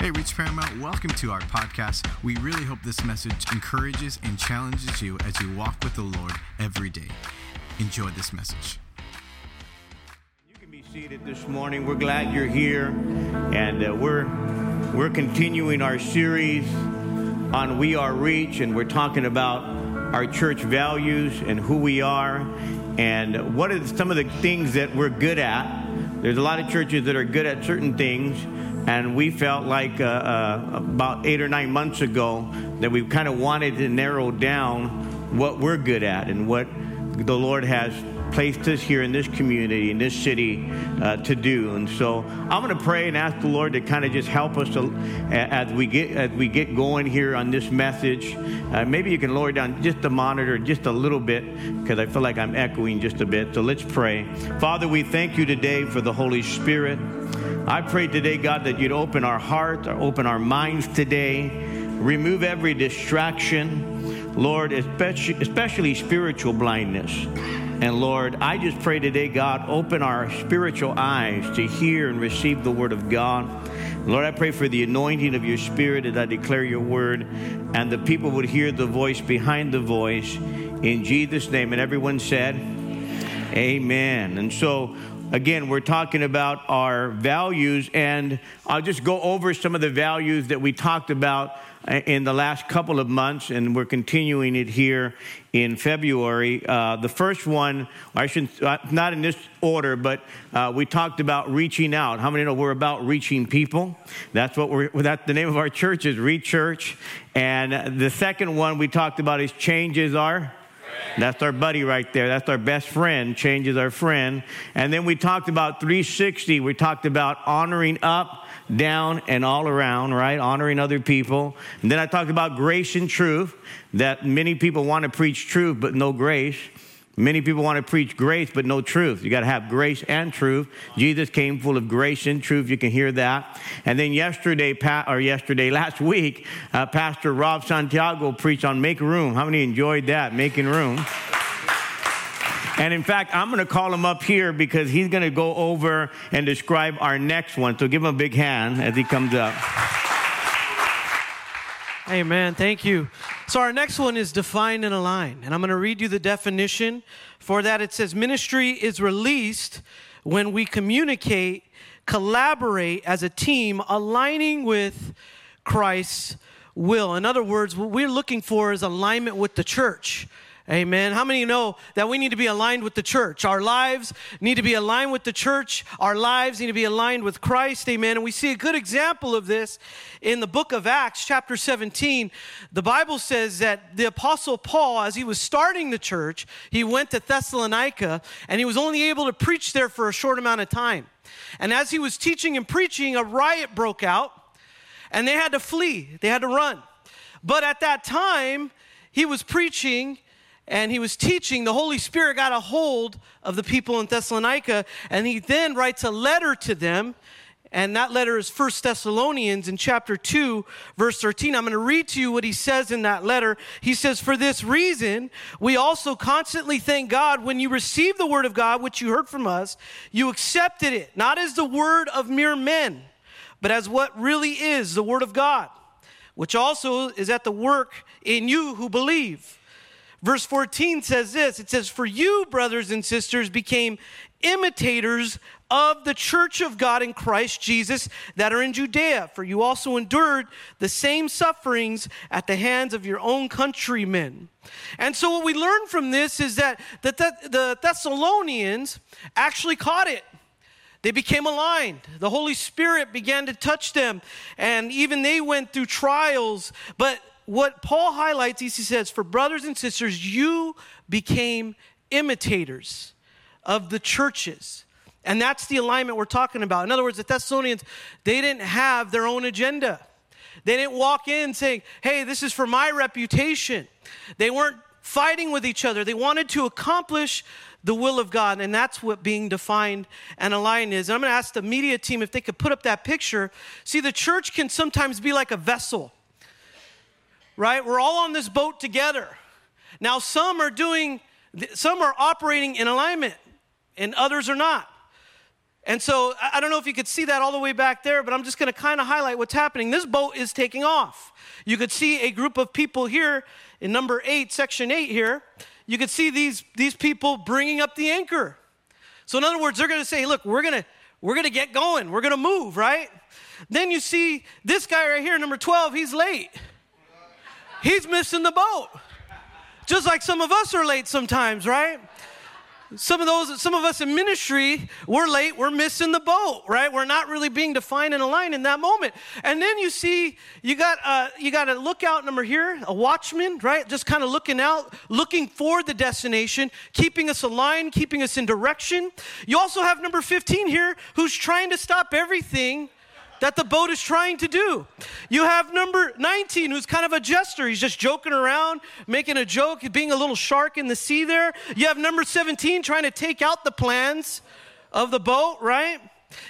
Hey, Reach Paramount, welcome to our podcast. We really hope this message encourages and challenges you as you walk with the Lord every day. Enjoy this message. You can be seated this morning. We're glad you're here, and uh, we're we're continuing our series on We Are Reach, and we're talking about our church values and who we are, and what are some of the things that we're good at. There's a lot of churches that are good at certain things and we felt like uh, uh, about eight or nine months ago that we kind of wanted to narrow down what we're good at and what the Lord has placed us here in this community, in this city, uh, to do. And so I'm going to pray and ask the Lord to kind of just help us to, as we get as we get going here on this message. Uh, maybe you can lower down just the monitor just a little bit because I feel like I'm echoing just a bit. So let's pray. Father, we thank you today for the Holy Spirit. I pray today, God, that you'd open our hearts, open our minds today, remove every distraction, Lord, especially, especially spiritual blindness. And Lord, I just pray today, God, open our spiritual eyes to hear and receive the word of God. Lord, I pray for the anointing of your spirit as I declare your word, and the people would hear the voice behind the voice in Jesus' name. And everyone said, Amen. And so, Again, we're talking about our values, and I'll just go over some of the values that we talked about in the last couple of months, and we're continuing it here in February. Uh, the first one, I shouldn't, uh, not in this order, but uh, we talked about reaching out. How many know we're about reaching people? That's what we're, that's the name of our church is Reach Church. And the second one we talked about is changes are. that's our buddy right there. That's our best friend. Change is our friend. And then we talked about 360. We talked about honoring up, down, and all around, right? Honoring other people. And then I talked about grace and truth, that many people want to preach truth, but no grace. Many people want to preach grace, but no truth. You got to have grace and truth. Jesus came full of grace and truth. You can hear that. And then yesterday, or yesterday, last week, uh, Pastor Rob Santiago preached on make room. How many enjoyed that? Making room. And in fact, I'm going to call him up here because he's going to go over and describe our next one. So give him a big hand as he comes up. Amen. Thank you. So, our next one is define and align. And I'm going to read you the definition for that. It says, Ministry is released when we communicate, collaborate as a team, aligning with Christ's will. In other words, what we're looking for is alignment with the church. Amen. How many know that we need to be aligned with the church? Our lives need to be aligned with the church. Our lives need to be aligned with Christ. Amen. And we see a good example of this in the book of Acts, chapter 17. The Bible says that the apostle Paul, as he was starting the church, he went to Thessalonica and he was only able to preach there for a short amount of time. And as he was teaching and preaching, a riot broke out and they had to flee, they had to run. But at that time, he was preaching and he was teaching, the Holy Spirit got a hold of the people in Thessalonica, and he then writes a letter to them. And that letter is First Thessalonians in chapter 2, verse 13. I'm going to read to you what he says in that letter. He says, For this reason, we also constantly thank God when you received the word of God, which you heard from us, you accepted it, not as the word of mere men, but as what really is the word of God, which also is at the work in you who believe. Verse 14 says this it says, For you, brothers and sisters, became imitators of the church of God in Christ Jesus that are in Judea, for you also endured the same sufferings at the hands of your own countrymen. And so, what we learn from this is that the, the Thessalonians actually caught it. They became aligned. The Holy Spirit began to touch them, and even they went through trials. But what Paul highlights, is he says, for brothers and sisters, you became imitators of the churches. And that's the alignment we're talking about. In other words, the Thessalonians, they didn't have their own agenda. They didn't walk in saying, hey, this is for my reputation. They weren't fighting with each other. They wanted to accomplish the will of God, and that's what being defined and aligned is. And I'm going to ask the media team if they could put up that picture. See, the church can sometimes be like a vessel right? We're all on this boat together. Now, some are doing, some are operating in alignment, and others are not. And so I don't know if you could see that all the way back there, but I'm just going to kind of highlight what's happening. This boat is taking off. You could see a group of people here in number eight, section eight here. You could see these, these people bringing up the anchor. So in other words, they're going to say, look, we're going to, we're going to get going. We're going to move, right? Then you see this guy right here, number 12, he's late. He's missing the boat. Just like some of us are late sometimes, right? Some of those, some of us in ministry, we're late, we're missing the boat, right? We're not really being defined and aligned in that moment. And then you see, you got uh, you got a lookout number here, a watchman, right? Just kind of looking out, looking for the destination, keeping us aligned, keeping us in direction. You also have number 15 here, who's trying to stop everything that the boat is trying to do. You have number 19, who's kind of a jester. He's just joking around, making a joke, being a little shark in the sea there. You have number 17, trying to take out the plans of the boat, right?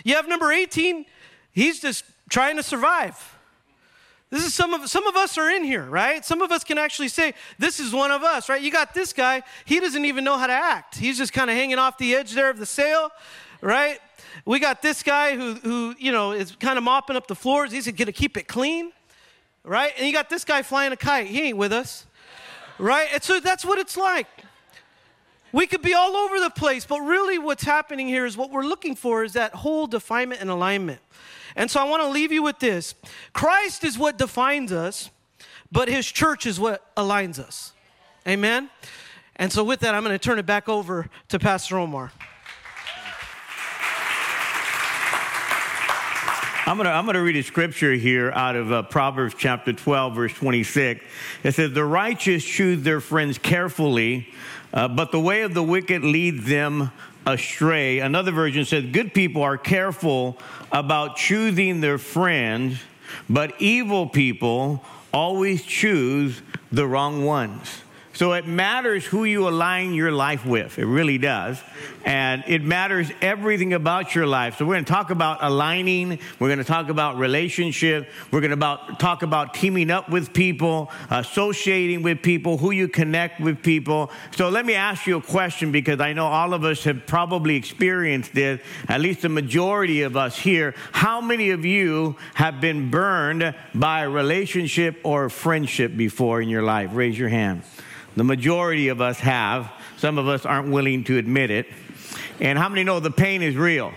You have number 18, he's just trying to survive. This is some of some of us are in here, right? Some of us can actually say this is one of us, right? You got this guy, he doesn't even know how to act. He's just kind of hanging off the edge there of the sail, right? We got this guy who, who you know, is kind of mopping up the floors. He's going to keep it clean, right? And you got this guy flying a kite. He ain't with us, right? And so that's what it's like. We could be all over the place, but really what's happening here is what we're looking for is that whole definement and alignment. And so I want to leave you with this Christ is what defines us, but his church is what aligns us. Amen? And so with that, I'm going to turn it back over to Pastor Omar. I'm going to I'm gonna read a scripture here out of uh, Proverbs chapter 12, verse 26. It says, The righteous choose their friends carefully, uh, but the way of the wicked leads them astray. Another version says, Good people are careful about choosing their friends, but evil people always choose the wrong ones. So it matters who you align your life with. It really does. And it matters everything about your life. So we're going to talk about aligning. We're going to talk about relationship. We're going to about, talk about teaming up with people, associating with people, who you connect with people. So let me ask you a question because I know all of us have probably experienced this, at least the majority of us here. How many of you have been burned by a relationship or friendship before in your life? Raise your hand. The majority of us have. Some of us aren't willing to admit it. And how many know the pain is real?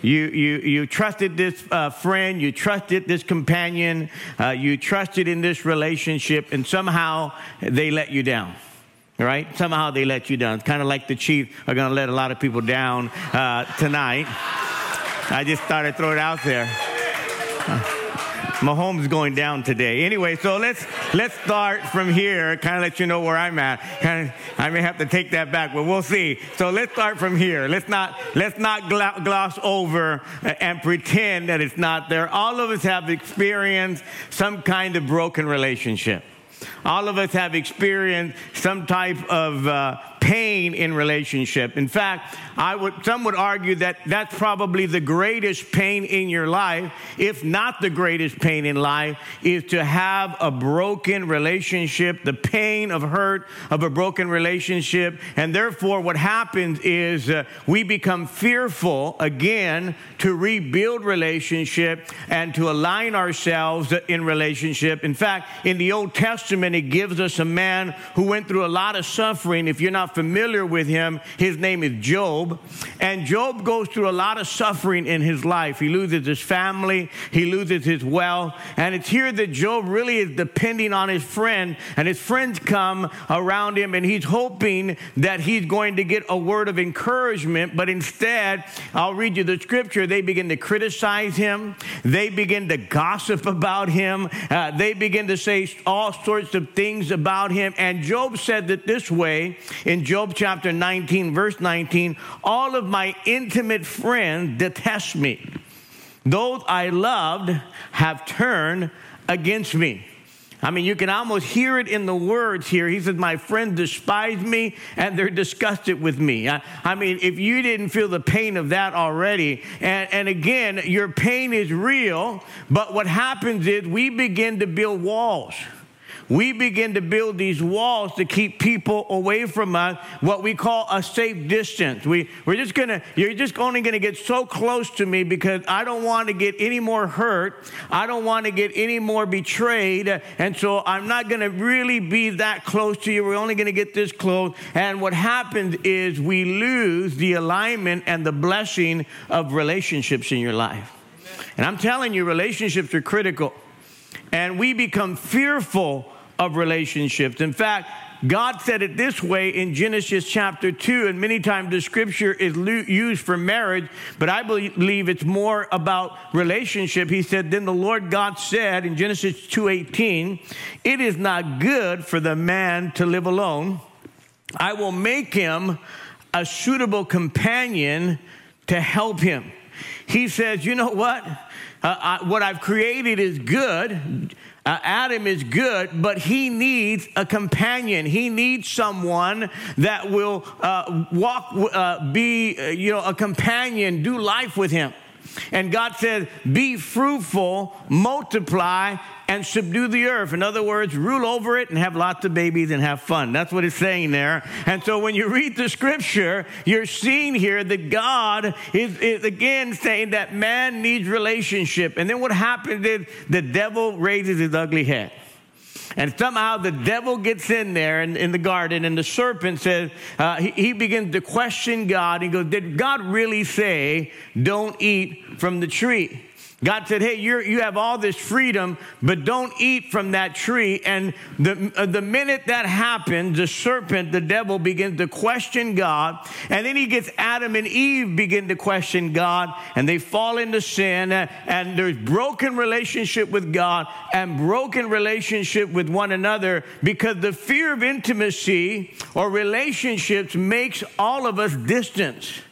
You, you, you trusted this uh, friend, you trusted this companion, uh, you trusted in this relationship, and somehow they let you down. Right? Somehow they let you down. It's kind of like the Chiefs are going to let a lot of people down uh, tonight. I just thought I'd throw it out there. Mahomes going down today. Anyway, so let's let's start from here. Kind of let you know where I'm at. Kind of, I may have to take that back, but we'll see. So let's start from here. Let's not let's not gloss over and pretend that it's not there. All of us have experienced some kind of broken relationship. All of us have experienced some type of uh, pain in relationship. In fact, I would, some would argue that that's probably the greatest pain in your life, if not the greatest pain in life, is to have a broken relationship, the pain of hurt of a broken relationship. And therefore, what happens is uh, we become fearful again to rebuild relationship and to align ourselves in relationship. In fact, in the Old Testament, it gives us a man who went through a lot of suffering. If you're not familiar with him, his name is Job. And Job goes through a lot of suffering in his life. He loses his family, he loses his wealth. And it's here that Job really is depending on his friend. And his friends come around him, and he's hoping that he's going to get a word of encouragement. But instead, I'll read you the scripture. They begin to criticize him, they begin to gossip about him, uh, they begin to say all sorts of things about him. And Job said that this way in Job chapter 19, verse 19 All of my intimate friends detest me. Those I loved have turned against me. I mean, you can almost hear it in the words here. He says, My friends despise me and they're disgusted with me. I, I, mean, if you didn't feel the pain of that already, and, and again, your pain is real, but what happens is we begin to build walls we begin to build these walls to keep people away from us, what we call a safe distance. We, we're just gonna, you're just only gonna get so close to me because I don't want to get any more hurt. I don't want to get any more betrayed. And so I'm not gonna really be that close to you. We're only gonna get this close. And what happens is we lose the alignment and the blessing of relationships in your life. And I'm telling you, relationships are critical. And we become fearful of relationships. In fact, God said it this way in Genesis chapter 2, and many times the scripture is used for marriage, but I believe it's more about relationship. He said, Then the Lord God said in Genesis 2:18, It is not good for the man to live alone. I will make him a suitable companion to help him. He says, You know what? Uh, I, what I've created is good. Uh, Adam is good, but he needs a companion. He needs someone that will uh, walk, uh, be, uh, you know, a companion, do life with him. And God said, Be fruitful, multiply, and subdue the earth. In other words, rule over it and have lots of babies and have fun. That's what it's saying there. And so when you read the scripture, you're seeing here that God is, is again saying that man needs relationship. And then what happens is the devil raises his ugly head. And somehow the devil gets in there in, in the garden, and the serpent says, uh, he, he, begins to question God. He goes, Did God really say, don't eat from the tree? God said, Hey, you you have all this freedom, but don't eat from that tree. And the, uh, the minute that happens, the serpent, the devil, begins to question God. And then he gets Adam and Eve begin to question God, and they fall into sin. And there's broken relationship with God and broken relationship with one another because the fear of intimacy or relationships makes all of us distance.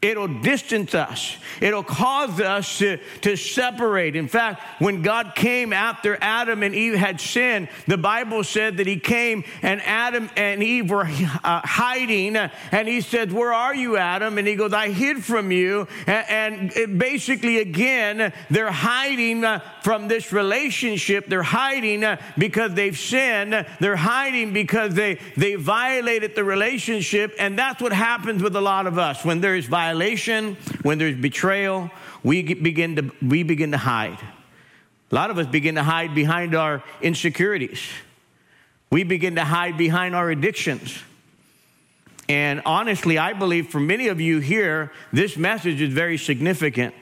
It'll distance us. It'll cause us to, to separate. In fact, when God came after Adam and Eve had sinned, the Bible said that He came and Adam and Eve were uh, hiding. And He said, Where are you, Adam? And He goes, I hid from you. And, and basically, again, they're hiding uh, from this relationship. They're hiding uh, because they've sinned. They're hiding because they, they violated the relationship. And that's what happens with a lot of us when there is violation violation, when there's betrayal, we begin to, we begin to hide. A lot of us begin to hide behind our insecurities. We begin to hide behind our addictions. And honestly, I believe for many of you here, this message is very significant.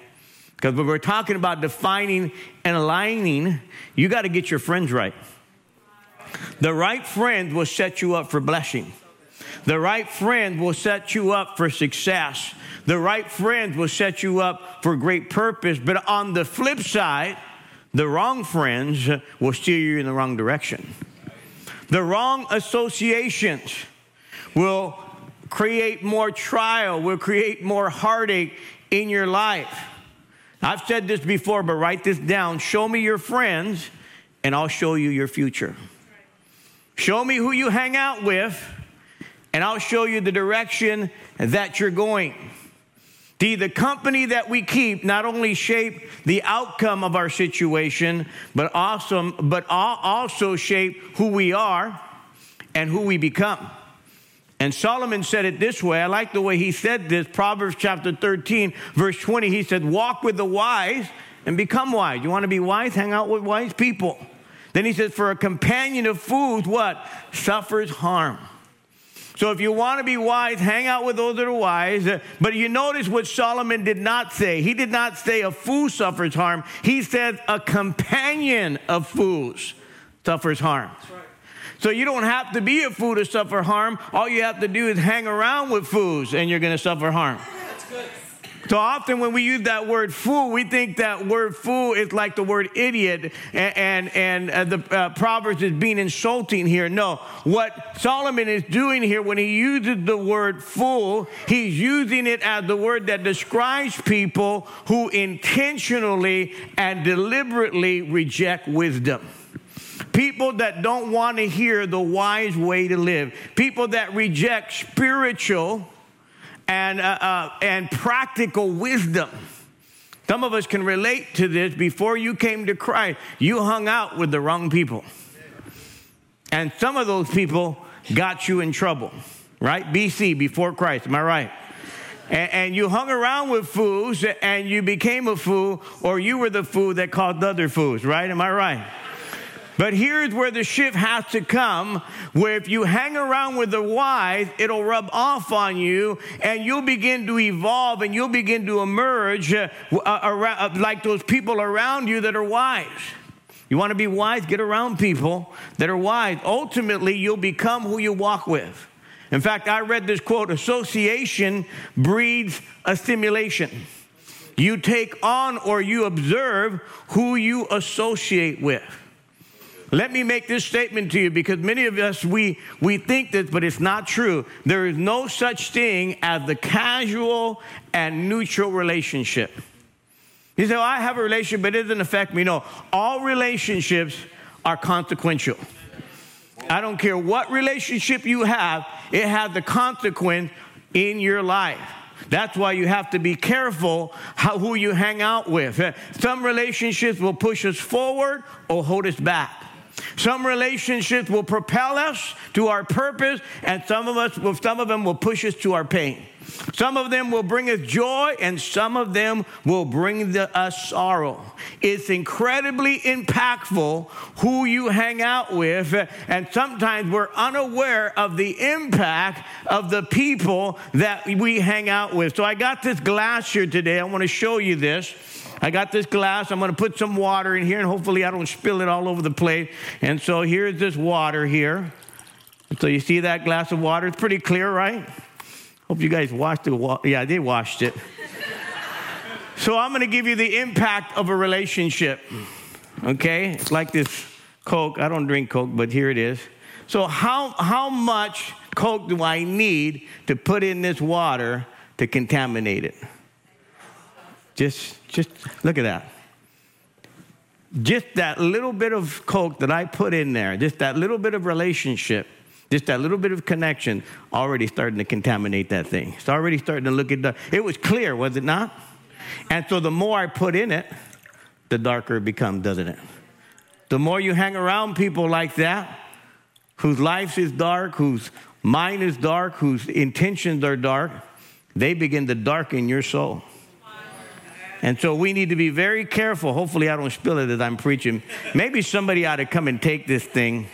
Because when we're talking about defining and aligning, you got to get your friends right. The right friend will set you up for blessing. The right friend will set you up for success. The right friends will set you up for great purpose. But on the flip side, the wrong friends will steer you in the wrong direction. The wrong associations will create more trial, will create more heartache in your life. I've said this before, but write this down. Show me your friends, and I'll show you your future. Show me who you hang out with, and I'll show you the direction that you're going. The, the company that we keep not only shape the outcome of our situation, but also, but also shape who we are and who we become. And Solomon said it this way. I like the way he said this. Proverbs chapter 13, verse 20. He said, Walk with the wise and become wise. You want to be wise? Hang out with wise people. Then he says, For a companion of fools, what? Suffers harm. So if you want to be wise, hang out with those that are wise. But you notice what Solomon did not say. He did not say a fool suffers harm. He said a companion of fools suffers harm. Right. So you don't have to be a fool to suffer harm. All you have to do is hang around with fools and you're going to suffer harm. So often when we use that word fool, we think that word fool is like the word idiot, and, and, and uh, the uh, Proverbs is being insulting here. No, what Solomon is doing here when he uses the word fool, he's using it as the word that describes people who intentionally and deliberately reject wisdom. People that don't want to hear the wise way to live. People that reject spiritual and, uh, uh, and practical wisdom. Some of us can relate to this. Before you came to Christ, you hung out with the wrong people. And some of those people got you in trouble, right? BC, before Christ, am I right? And, and, you hung around with fools and you became a fool, or you were the fool that caused other fools, right? Am I right? But here's where the shift has to come where if you hang around with the wise, it'll rub off on you and you'll begin to evolve and you'll begin to emerge uh, uh, around, uh, like those people around you that are wise. You want to be wise? Get around people that are wise. Ultimately, you'll become who you walk with. In fact, I read this quote association breeds assimilation. You take on or you observe who you associate with. Let me make this statement to you because many of us, we, we think this, but it's not true. There is no such thing as the casual and neutral relationship. You say, well, I have a relationship, but it doesn't affect me. No, all relationships are consequential. I don't care what relationship you have, it has the consequence in your life. That's why you have to be careful how, who you hang out with. Some relationships will push us forward or hold us back. Some relationships will propel us to our purpose, and some of us, some of them will push us to our pain. Some of them will bring us joy, and some of them will bring the, us sorrow. It's incredibly impactful who you hang out with, and sometimes we're unaware of the impact of the people that we hang out with. So I got this glass here today. I want to show you this. I got this glass. I'm going to put some water in here, and hopefully I don't spill it all over the place. And so here's this water here. So you see that glass of water? It's pretty clear, right? Hope you guys washed it. Yeah, they washed it. so I'm going to give you the impact of a relationship. Okay? It's like this Coke. I don't drink Coke, but here it is. So how, how much Coke do I need to put in this water to contaminate it? Just, just look at that. Just that little bit of Coke that I put in there, just that little bit of relationship just that little bit of connection already starting to contaminate that thing. It's already starting to look at the. It was clear, was it not? And so the more I put in it, the darker it becomes, doesn't it? The more you hang around people like that, whose life is dark, whose mind is dark, whose intentions are dark, they begin to darken your soul. And so we need to be very careful. Hopefully, I don't spill it as I'm preaching. Maybe somebody ought to come and take this thing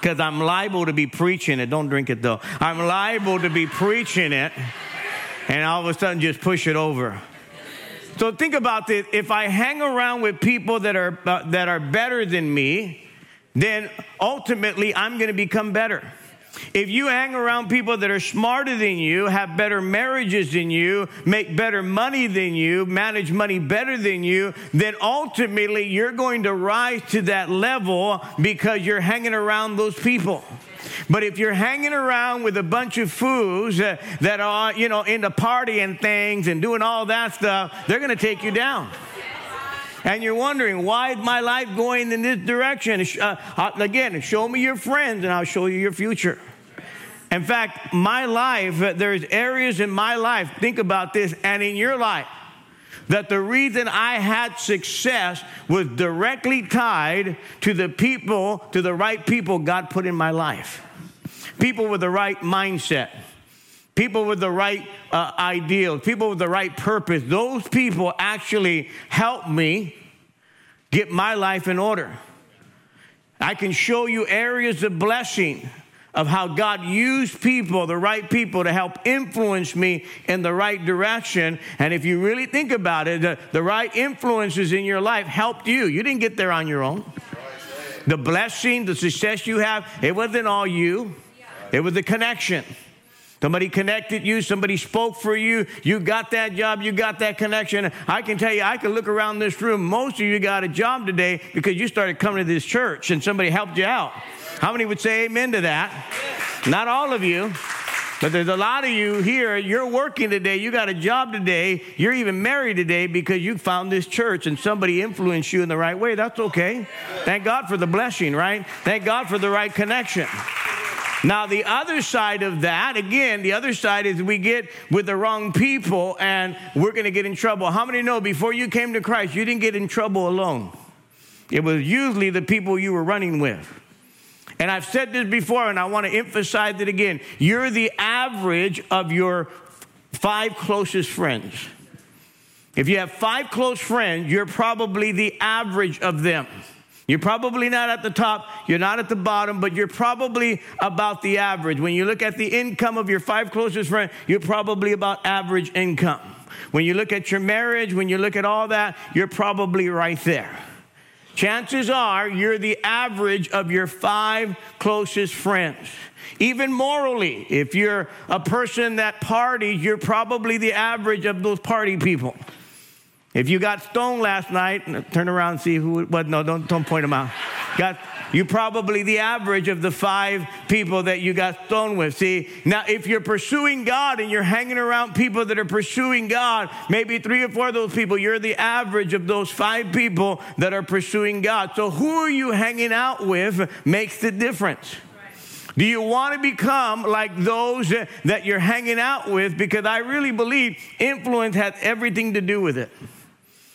because I'm liable to be preaching it. Don't drink it though. I'm liable to be preaching it and all of a sudden just push it over. So think about this. If I hang around with people that are, uh, that are better than me, then ultimately I'm going to become better. If you hang around people that are smarter than you, have better marriages than you, make better money than you, manage money better than you, then ultimately you're going to rise to that level because you're hanging around those people. But if you're hanging around with a bunch of fools uh, that are, you know, into partying things and doing all that stuff, they're going to take you down and you're wondering, why is my life going in this direction? Uh, uh, again, show me your friends and I'll show you your future. In fact, my life, there's areas in my life, think about this, and in your life, that the reason I had success was directly tied to the people, to the right people God put in my life. People with the right mindset, people with the right uh, ideals, people with the right purpose. Those people actually helped me get my life in order. I can show you areas of blessing of how God used people, the right people, to help influence me in the right direction. And if you really think about it, the, the right influences in your life helped you. You didn't get there on your own. The blessing, the success you have, it wasn't all you, it was the connection. Somebody connected you, somebody spoke for you, you got that job, you got that connection. I can tell you, I can look around this room. Most of you got a job today because you started coming to this church and somebody helped you out. How many would say amen to that? Not all of you. But there's a lot of you here, you're working today, you got a job today, you're even married today because you found this church and somebody influenced you in the right way. That's okay. Thank God for the blessing, right? Thank God for the right connection. Now, the other side of that, again, the other side is we get with the wrong people and we're going to get in trouble. How many know before you came to Christ, you didn't get in trouble alone? It was usually the people you were running with. And I've said this before, and I want to emphasize it again. You're the average of your five closest friends. If you have five close friends, you're probably the average of them. You're probably not at the top, you're not at the bottom, but you're probably about the average. When you look at the income of your five closest friends, you're probably about average income. When you look at your marriage, when you look at all that, you're probably right there. Chances are you're the average of your five closest friends. Even morally, if you're a person that parties, you're probably the average of those party people. If you got stoned last night, turn around and see who it was. No, don't, don't point them out. Got, you probably the average of the five people that you got stoned with. See, now if you're pursuing God and you're hanging around people that are pursuing God, maybe three or four of those people, you're the average of those five people that are pursuing God. So who are you hanging out with makes the difference. Do you want to become like those that you're hanging out with? Because I really believe influence has everything to do with it.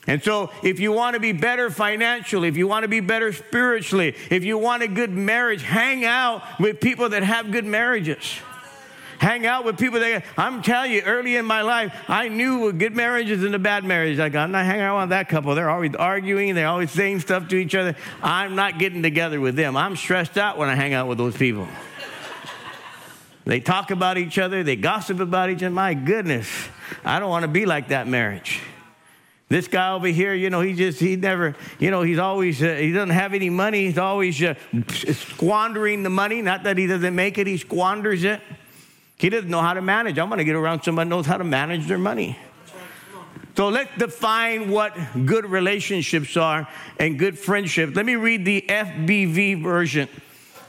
And so, if you want to be better financially, if you want to be better spiritually, if you want a good marriage, hang out with people that have good marriages. Hang out with people that I'm telling you, early in my life, I knew good marriages and the bad marriage. Like, I'm not hanging out with that couple. They're always arguing, they're always saying stuff to each other. I'm not getting together with them. I'm stressed out when I hang out with those people. they talk about each other, they gossip about each other. My goodness, I don't want to be like that marriage. This guy over here, you know, he just, he never, you know, he's always, uh, he doesn't have any money. He's always uh, squandering the money. Not that he doesn't make it, he squanders it. He doesn't know how to manage. I'm going to get around somebody who knows how to manage their money. So let's define what good relationships are and good friendships. Let me read the FBV version.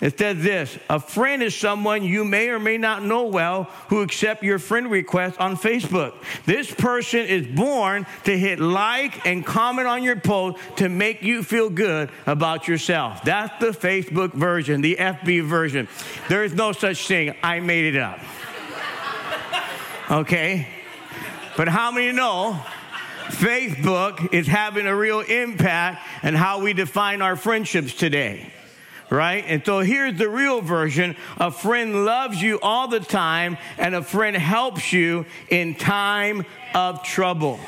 It says this A friend is someone you may or may not know well who accept your friend request on Facebook. This person is born to hit like and comment on your post to make you feel good about yourself. That's the Facebook version, the FB version. There is no such thing. I made it up. Okay? But how many know Facebook is having a real impact on how we define our friendships today? Right? And so here's the real version a friend loves you all the time, and a friend helps you in time of trouble.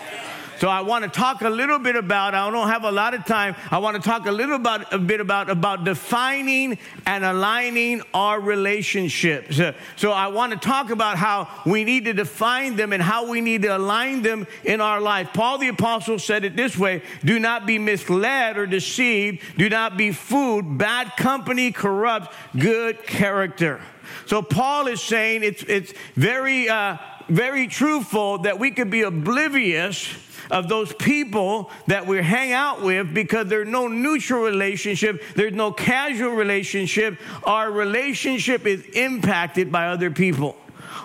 So I want to talk a little bit about, I don't have a lot of time. I want to talk a little about, a bit about, about defining and aligning our relationships. So I want to talk about how we need to define them and how we need to align them in our life. Paul the apostle said it this way, do not be misled or deceived. Do not be fooled. Bad company corrupts good character. So Paul is saying it's, it's very, uh, very truthful that we could be oblivious of those people that we hang out with because there's no neutral relationship, there's no casual relationship. Our relationship is impacted by other people.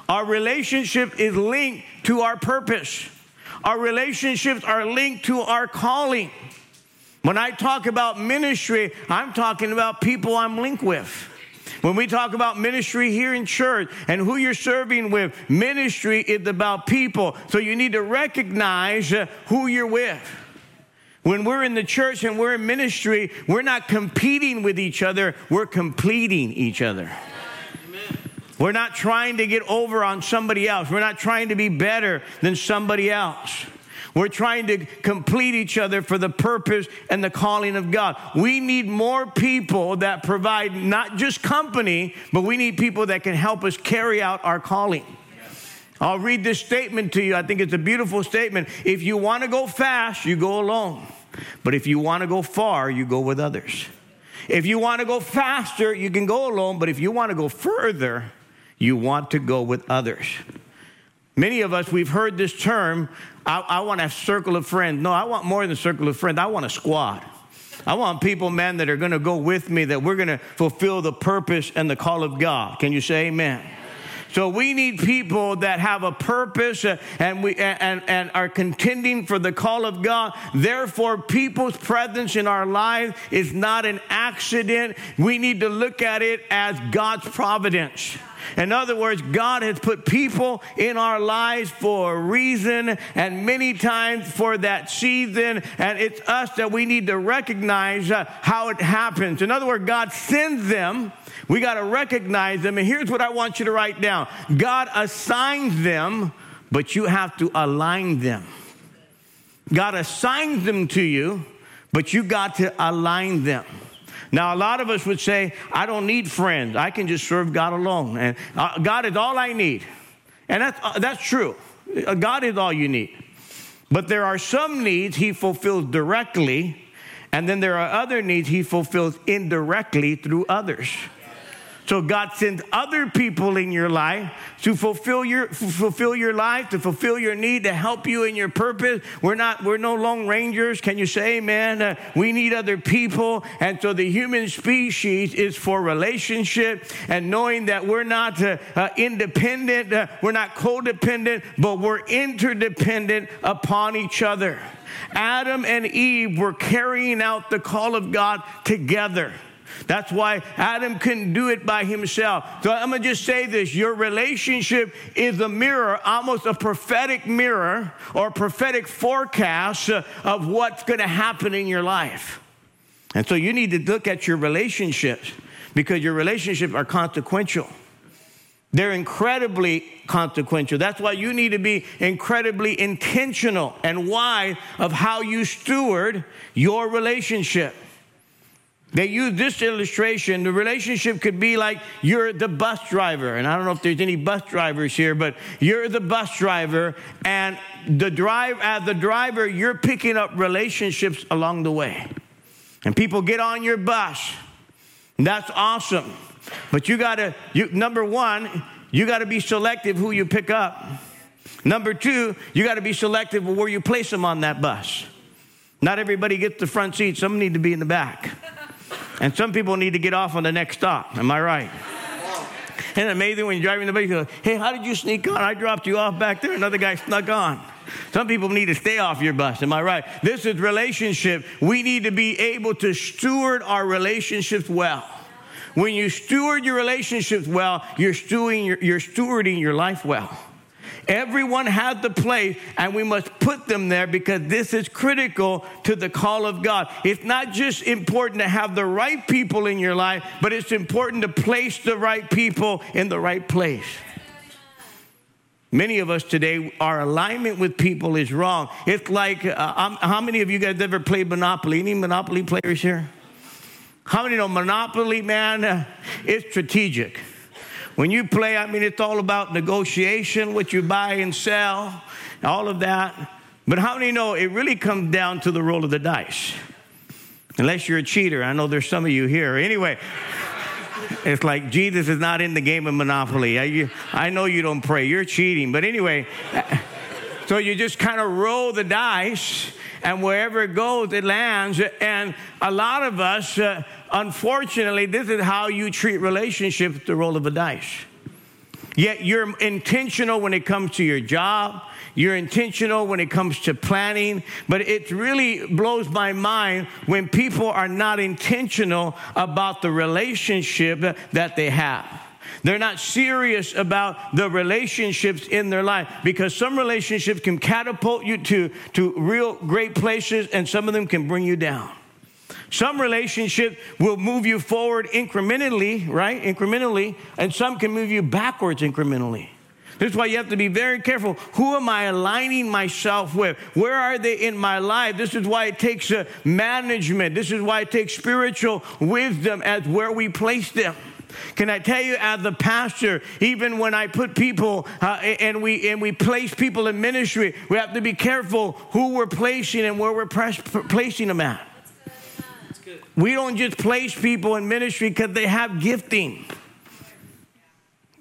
Our relationship is linked to our purpose. Our relationships are linked to our calling. When I talk about ministry, I'm talking about people I'm linked with. When we talk about ministry here in church and who you're serving with, ministry is about people. So you need to recognize uh, who you're with. When we're in the church and we're in ministry, we're not competing with each other, we're completing each other. We're not trying to get over on somebody else. We're not trying to be better than somebody else. We're trying to complete each other for the purpose and the calling of God. We need more people that provide not just company, but we need people that can help us carry out our calling. I'll read this statement to you. I think it's a beautiful statement. If you want to go fast, you go alone. But if you want to go far, you go with others. If you want to go faster, you can go alone. But if you want to go further, you want to go with others. Many of us, we've heard this term, I, I want a circle of friends. No, I want more than a circle of friends. I want a squad. I want people, man, that are going to go with me, that we're going to fulfill the purpose and the call of God. Can you say amen? So we need people that have a purpose uh, and we and, and are contending for the call of God. Therefore, people's presence in our lives is not an accident. We need to look at it as God's providence. In other words, God has put people in our lives for a reason and many times for that season. And it's us that we need to recognize uh, how it happens. In other words, God sends them. We got to recognize them. And here's what I want you to write down God assigns them, but you have to align them. God assigns them to you, but you got to align them. Now, a lot of us would say, I don't need friends. I can just serve God alone. And uh, God is all I need. And that's, uh, that's true. Uh, God is all you need. But there are some needs He fulfills directly, and then there are other needs He fulfills indirectly through others. So God sends other people in your life to fulfill your fulfill your life, to fulfill your need, to help you in your purpose. We're not we're no lone rangers. Can you say amen? Uh, we need other people, and so the human species is for relationship and knowing that we're not uh, uh, independent, uh, we're not codependent, but we're interdependent upon each other. Adam and Eve were carrying out the call of God together. That's why Adam couldn't do it by himself. So I'm going to just say this your relationship is a mirror, almost a prophetic mirror or prophetic forecast of what's going to happen in your life. And so you need to look at your relationships because your relationships are consequential. They're incredibly consequential. That's why you need to be incredibly intentional and wise of how you steward your relationship. They use this illustration. The relationship could be like you're the bus driver, and I don't know if there's any bus drivers here, but you're the bus driver, and the drive as the driver, you're picking up relationships along the way, and people get on your bus. That's awesome, but you gotta. You, number one, you gotta be selective who you pick up. Number two, you gotta be selective where you place them on that bus. Not everybody gets the front seat. Some need to be in the back. And some people need to get off on the next stop. Am I right? Isn't it amazing when you're driving the bus, you go, hey, how did you sneak on? I dropped you off back there. Another guy snuck on. Some people need to stay off your bus. Am I right? This is relationship. We need to be able to steward our relationships well. When you steward your relationships well, you're stewarding your, you're stewarding your life well. Everyone has the place, and we must put them there because this is critical to the call of God. It's not just important to have the right people in your life, but it's important to place the right people in the right place. Many of us today, our alignment with people is wrong. It's like, uh, how many of you guys ever played Monopoly? Any Monopoly players here? How many know Monopoly, man? Uh, it's strategic. When you play, I mean, it's all about negotiation, what you buy and sell, all of that. But how many know it really comes down to the roll of the dice? Unless you're a cheater. I know there's some of you here. Anyway, it's like Jesus is not in the game of Monopoly. I, I know you don't pray, you're cheating. But anyway, so you just kind of roll the dice, and wherever it goes, it lands. And a lot of us, uh, Unfortunately, this is how you treat relationships the roll of a dice. Yet you're intentional when it comes to your job. You're intentional when it comes to planning, but it really blows my mind when people are not intentional about the relationship that they have. They're not serious about the relationships in their life because some relationships can catapult you to, to real great places and some of them can bring you down. Some relationship will move you forward incrementally, right? Incrementally, and some can move you backwards incrementally. This is why you have to be very careful. Who am I aligning myself with? Where are they in my life? This is why it takes uh, management. This is why it takes spiritual wisdom as where we place them. Can I tell you, as a pastor, even when I put people uh, and we and we place people in ministry, we have to be careful who we're placing and where we're press, placing them at. We don't just place people in ministry because they have gifting.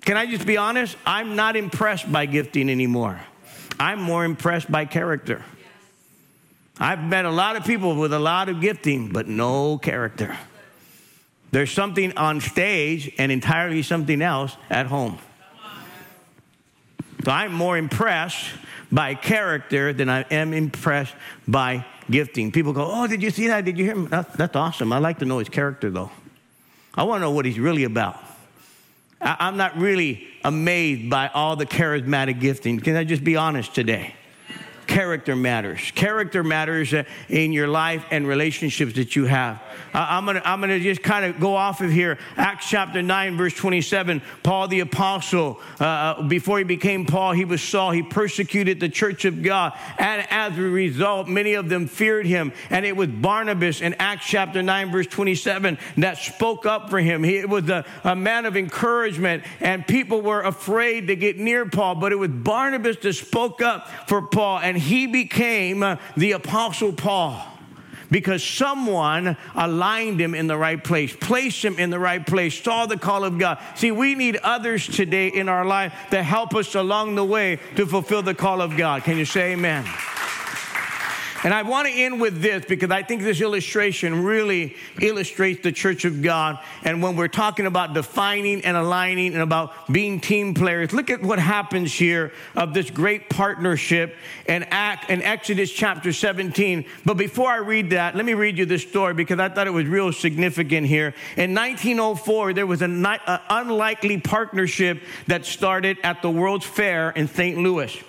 Can I just be honest? I'm not impressed by gifting anymore. I'm more impressed by character. I've met a lot of people with a lot of gifting, but no character. There's something on stage and entirely something else at home. So I'm more impressed by character than I am impressed by gifting. People go, Oh, did you see that? Did you hear him? That's, that's awesome. I like to know his character, though. I want to know what he's really about. I'm not really amazed by all the charismatic gifting. Can I just be honest today? Character matters. Character matters uh, in your life and relationships that you have. I'm going to I'm gonna just kind of go off of here. Acts chapter 9, verse 27. Paul the apostle, uh, uh, before he became Paul, he was Saul. He persecuted the church of God. And as a result, many of them feared him. And it was Barnabas in Acts chapter 9, verse 27, that spoke up for him. He was a, a man of encouragement, and people were afraid to get near Paul. But it was Barnabas that spoke up for Paul, and he became the apostle Paul because someone aligned him in the right place, placed him in the right place, saw the call of God. See, we need others today in our life to help us along the way to fulfill the call of God. Can you say amen? And I want to end with this because I think this illustration really illustrates the church of God. And when we're talking about defining and aligning and about being team players, look at what happens here of this great partnership in, Act, in Exodus chapter 17. But before I read that, let me read you this story because I thought it was real significant here. In 1904, there was an unlikely partnership that started at the World's Fair in St. Louis.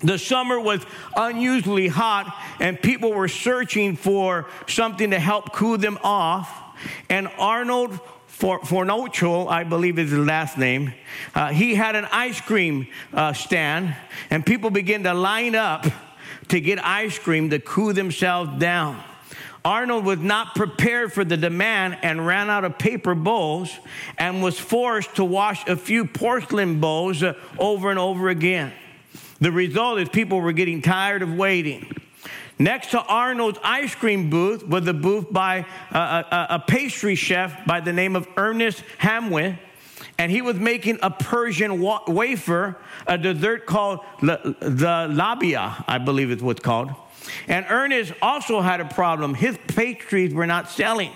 The summer was unusually hot, and people were searching for something to help cool them off. And Arnold for, Fornocho, I believe is his last name, uh, he had an ice cream uh, stand, and people began to line up to get ice cream to cool themselves down. Arnold was not prepared for the demand and ran out of paper bowls and was forced to wash a few porcelain bowls uh, over and over again. The result is people were getting tired of waiting. Next to Arnold's ice cream booth was a booth by a, a, a pastry chef by the name of Ernest Hamwin, and he was making a Persian wa- wafer, a dessert called zalabia, I believe is what's called. And Ernest also had a problem. His pastries were not selling.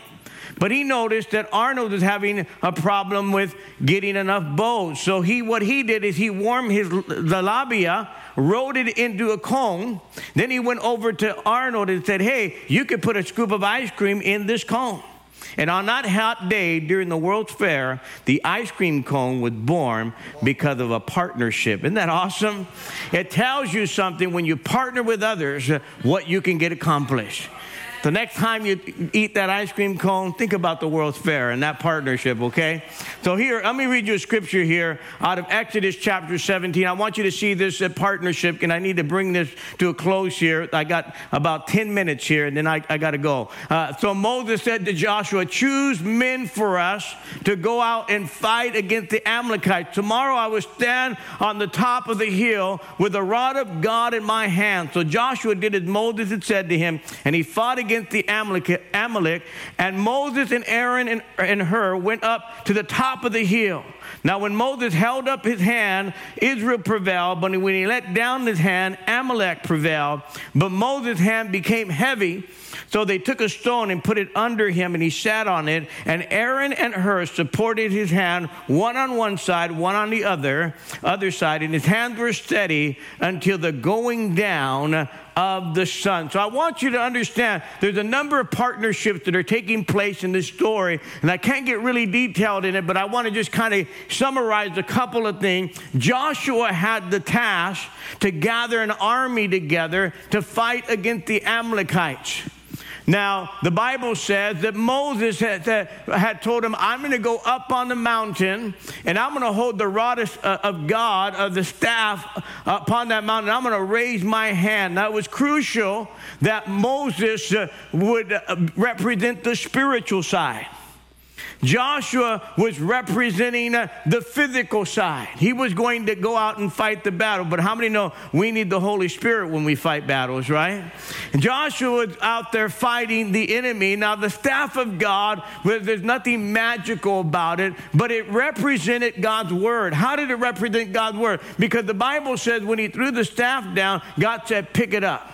But he noticed that Arnold was having a problem with getting enough bowls. So he, what he did is he warmed his zalabia, rolled it into a cone. Then he went over to Arnold and said, "Hey, you could put a scoop of ice cream in this cone." And on that hot day during the World's Fair, the ice cream cone was born because of a partnership. Isn't that awesome? It tells you something when you partner with others what you can get accomplished. The next time you eat that ice cream cone, think about the World's Fair and that partnership, okay? So, here, let me read you a scripture here out of Exodus chapter 17. I want you to see this uh, partnership, and I need to bring this to a close here. I got about 10 minutes here, and then I, I got to go. Uh, so, Moses said to Joshua, Choose men for us to go out and fight against the Amalekites. Tomorrow I will stand on the top of the hill with the rod of God in my hand. So, Joshua did as Moses had said to him, and he fought against against the Amalek, Amalek and Moses and Aaron and, and went up to the top of the hill. Now, when Moses held up his hand, Israel prevailed, but when he let down his hand, Amalek prevailed. But Moses' hand became heavy, so they took a stone and put it under him, and he sat on it. And Aaron and Hur supported his hand, one on one side, one on the other, other side, and his hands were steady until the going down of the sun. So I want you to understand there's a number of partnerships that are taking place in this story, and I can't get really detailed in it, but I want to just kind of summarize a couple of things. Joshua had the task to gather an army together to fight against the Amalekites. Now, the Bible says that Moses had, had told him, I'm going to go up on the mountain and I'm going to hold the rod of, uh, God, of the staff upon that mountain. I'm going to raise my hand. Now, it was crucial that Moses uh, would uh, represent the spiritual side. Joshua was representing uh, the physical side. He was going to go out and fight the battle. But how many know we need the Holy Spirit when we fight battles, right? And Joshua was out there fighting the enemy. Now, the staff of God, well, there's nothing magical about it, but it represented God's word. How did it represent God's word? Because the Bible says when he threw the staff down, God said, pick it up.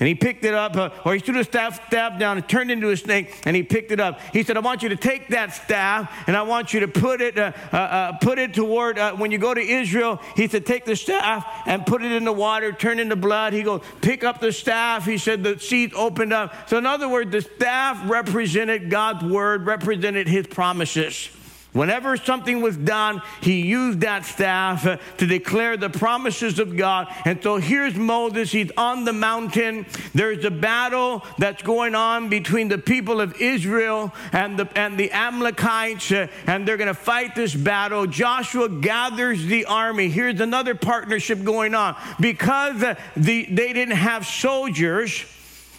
And he picked it up, uh, or he threw the staff, staff down and turned into a snake, and he picked it up. He said, "I want you to take that staff, and I want you to put it, uh, uh, uh put it toward uh, when you go to Israel." He said, "Take the staff and put it in the water, turn into blood." He goes, "Pick up the staff." He said, "The seed opened up." So, in other words, the staff represented God's word, represented His promises. Whenever something was done, he used that staff to declare the promises of God. And so here's Moses. He's on the mountain. There's a battle that's going on between the people of Israel and the, and the Amalekites, uh, and they're going to fight this battle. Joshua gathers the army. Here's another partnership going on. Because uh, the, they didn't have soldiers,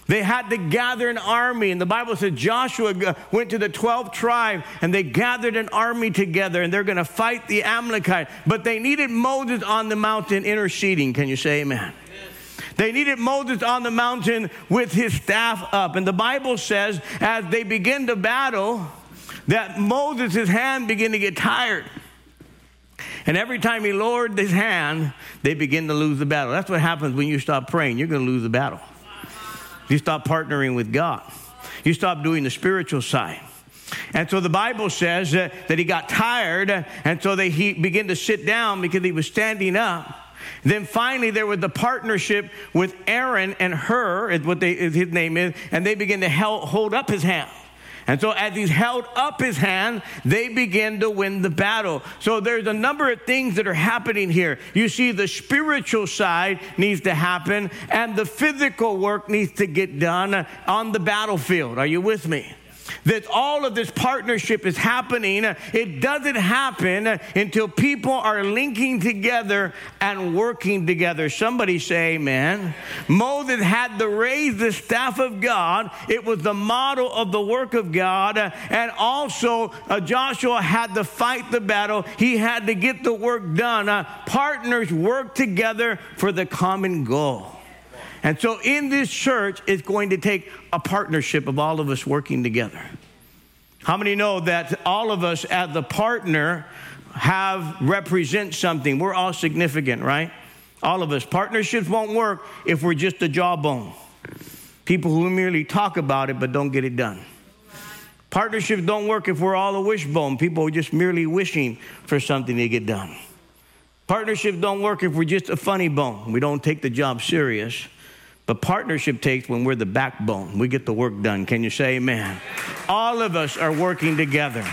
they had to gather an army. And the Bible says Joshua went to the 12th tribe and they gathered an army together and they're going to fight the Amalekite. But they needed Moses on the mountain interceding. Can you say amen? They needed Moses on the mountain with his staff up. And the Bible says as they begin to battle, that Moses' hand began to get tired. And every time he lowered his hand, they begin to lose the battle. That's what happens when you stop praying. You're going to lose the battle. You stop partnering with God. You stop doing the spiritual side. And so the Bible says uh, that he got tired, and so they, he began to sit down because he was standing up. Then finally, there was the partnership with Aaron and Hur, is what they, is his name is, and they began to hold up his hand. And so, as he held up his hand, they begin to win the battle. So, there's a number of things that are happening here. You see, the spiritual side needs to happen, and the physical work needs to get done on the battlefield. Are you with me? That all of this partnership is happening. It doesn't happen until people are linking together and working together. Somebody say amen. Moses had to raise the staff of God. It was the model of the work of God. And also uh, Joshua had to fight the battle. He had to get the work done. Uh, partners work together for the common goal. And so in this church, it's going to take a partnership of all of us working together. How many know that all of us as the partner have represent something? We're all significant, right? All of us. Partnerships won't work if we're just a jawbone. People who merely talk about it but don't get it done. Partnerships don't work if we're all a wishbone. People are just merely wishing for something to get done. Partnerships don't work if we're just a funny bone. We don't take the job serious. But partnership takes when we're the backbone. We get the work done. Can you say amen? All of us are working together.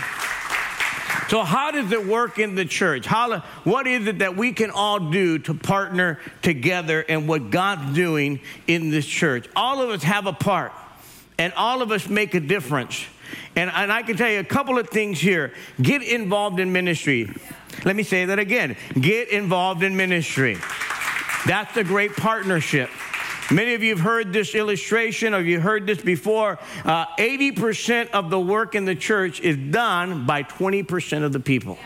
So, how does it work in the church? How, what is it that we can all do to partner together in what God's doing in this church? All of us have a part, and all of us make a difference. And, and I can tell you a couple of things here. Get involved in ministry. Let me say that again. Get involved in ministry. That's a great partnership. Many of you have heard this illustration or you heard this before. Uh, 80% of the work in the church is done by 20% of the people.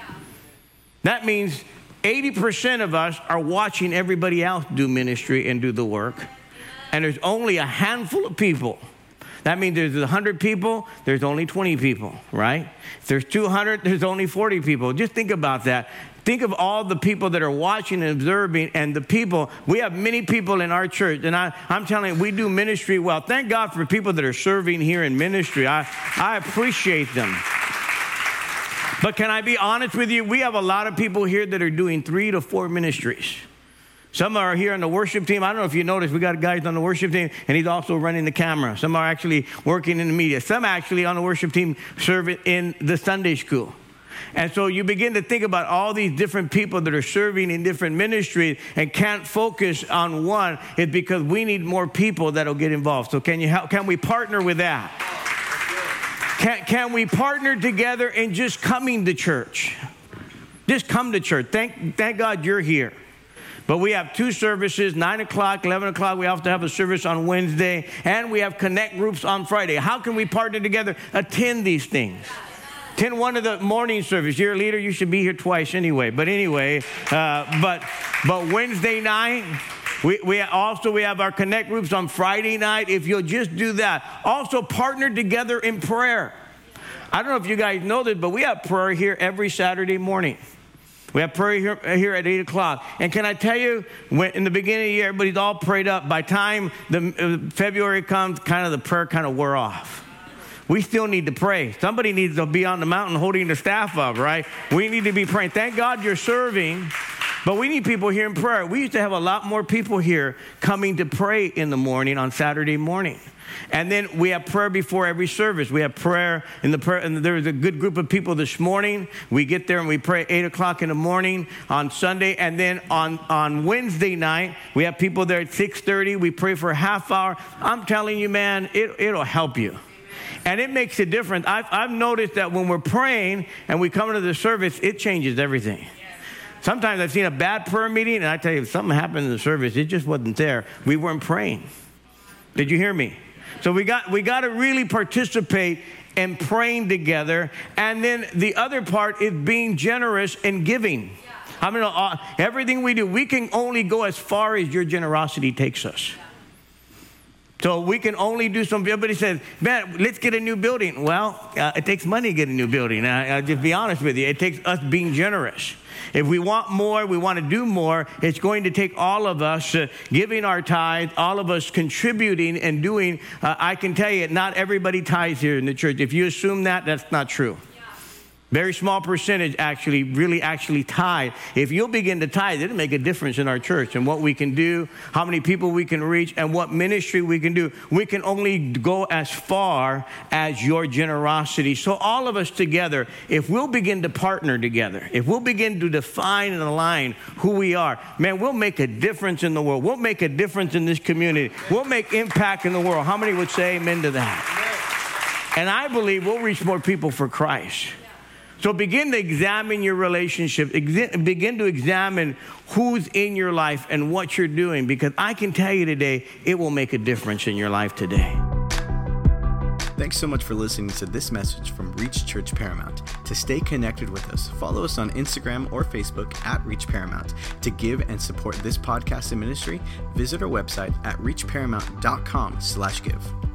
That means 80% of us are watching everybody else do ministry and do the work. And there's only a handful of people. That means there's 100 people, there's only 20 people, right? If there's 200, there's only 40 people. Just think about that. Think of all the people that are watching and observing, and the people. We have many people in our church, and I, I'm telling you, we do ministry well. Thank God for people that are serving here in ministry. I, I appreciate them. But can I be honest with you? We have a lot of people here that are doing three to four ministries. Some are here on the worship team. I don't know if you noticed, we got guys on the worship team, and he's also running the camera. Some are actually working in the media. Some actually on the worship team serve in the Sunday school. And so you begin to think about all these different people that are serving in different ministries and can't focus on one. It's because we need more people that'll get involved. So can you help? Can we partner with that? Can, can we partner together in just coming to church? Just come to church. Thank, thank God you're here. But we have two services, 9 o'clock, 11 o'clock. We have to have a service on Wednesday, and we have connect groups on Friday. How can we partner together? Attend these things. Attend one of the morning service. You're a leader, you should be here twice anyway. But anyway, uh, but, but Wednesday night, we, we also we have our connect groups on Friday night. If you'll just do that. Also partner together in prayer. I don't know if you guys know this, but we have prayer here every Saturday morning. We have prayer here, here, at 8 o'clock. And can I tell you, when, in the beginning of the year, everybody's all prayed up. By time the uh, February comes, kind of the prayer kind of wore off we still need to pray. Somebody needs to be on the mountain holding the staff up, right? We need to be praying. Thank God you're serving, but we need people here in prayer. We used to have a lot more people here coming to pray in the morning on Saturday morning. And then we have prayer before every service. We have prayer in the prayer, and there was a good group of people this morning. We get there and we pray 8 o'clock in the morning on Sunday. And then on, on Wednesday night, we have people there at 6.30. We pray for a half hour. I'm telling you, man, it, it'll help you. And it makes a difference. I've, I've noticed that when we're praying and we come into the service, it changes everything. Sometimes I've seen a bad prayer meeting, and I tell you, if something happened in the service, it just wasn't there. We weren't praying. Did you hear me? So we got we got to really participate in praying together, and then the other part is being generous and giving. I mean, uh, everything we do, we can only go as far as your generosity takes us. So we can only do something. Everybody says, man, let's get a new building. Well, uh, it takes money to get a new building. I, will just be honest with you. It takes us being generous. If we want more, we want to do more, it's going to take all of us uh, giving our tithe, all of us contributing and doing. Uh, I can tell you, not everybody tithes here in the church. If you assume that, that's not true. Very small percentage actually, really actually tithe. If you'll begin to tithe, it'll make a difference in our church and what we can do, how many people we can reach, and what ministry we can do. We can only go as far as your generosity. So, all of us together, if we'll begin to partner together, if we'll begin to define and align who we are, man, we'll make a difference in the world. We'll make a difference in this community. We'll make impact in the world. How many would say amen to that? And I believe we'll reach more people for Christ. So begin to examine your relationship, begin to examine who's in your life and what you're doing, because I can tell you today, it will make a difference in your life today. Thanks so much for listening to this message from Reach Church Paramount. To stay connected with us, follow us on Instagram or Facebook at Reach Paramount. To give and support this podcast and ministry, visit our website at reachparamount.com slash give.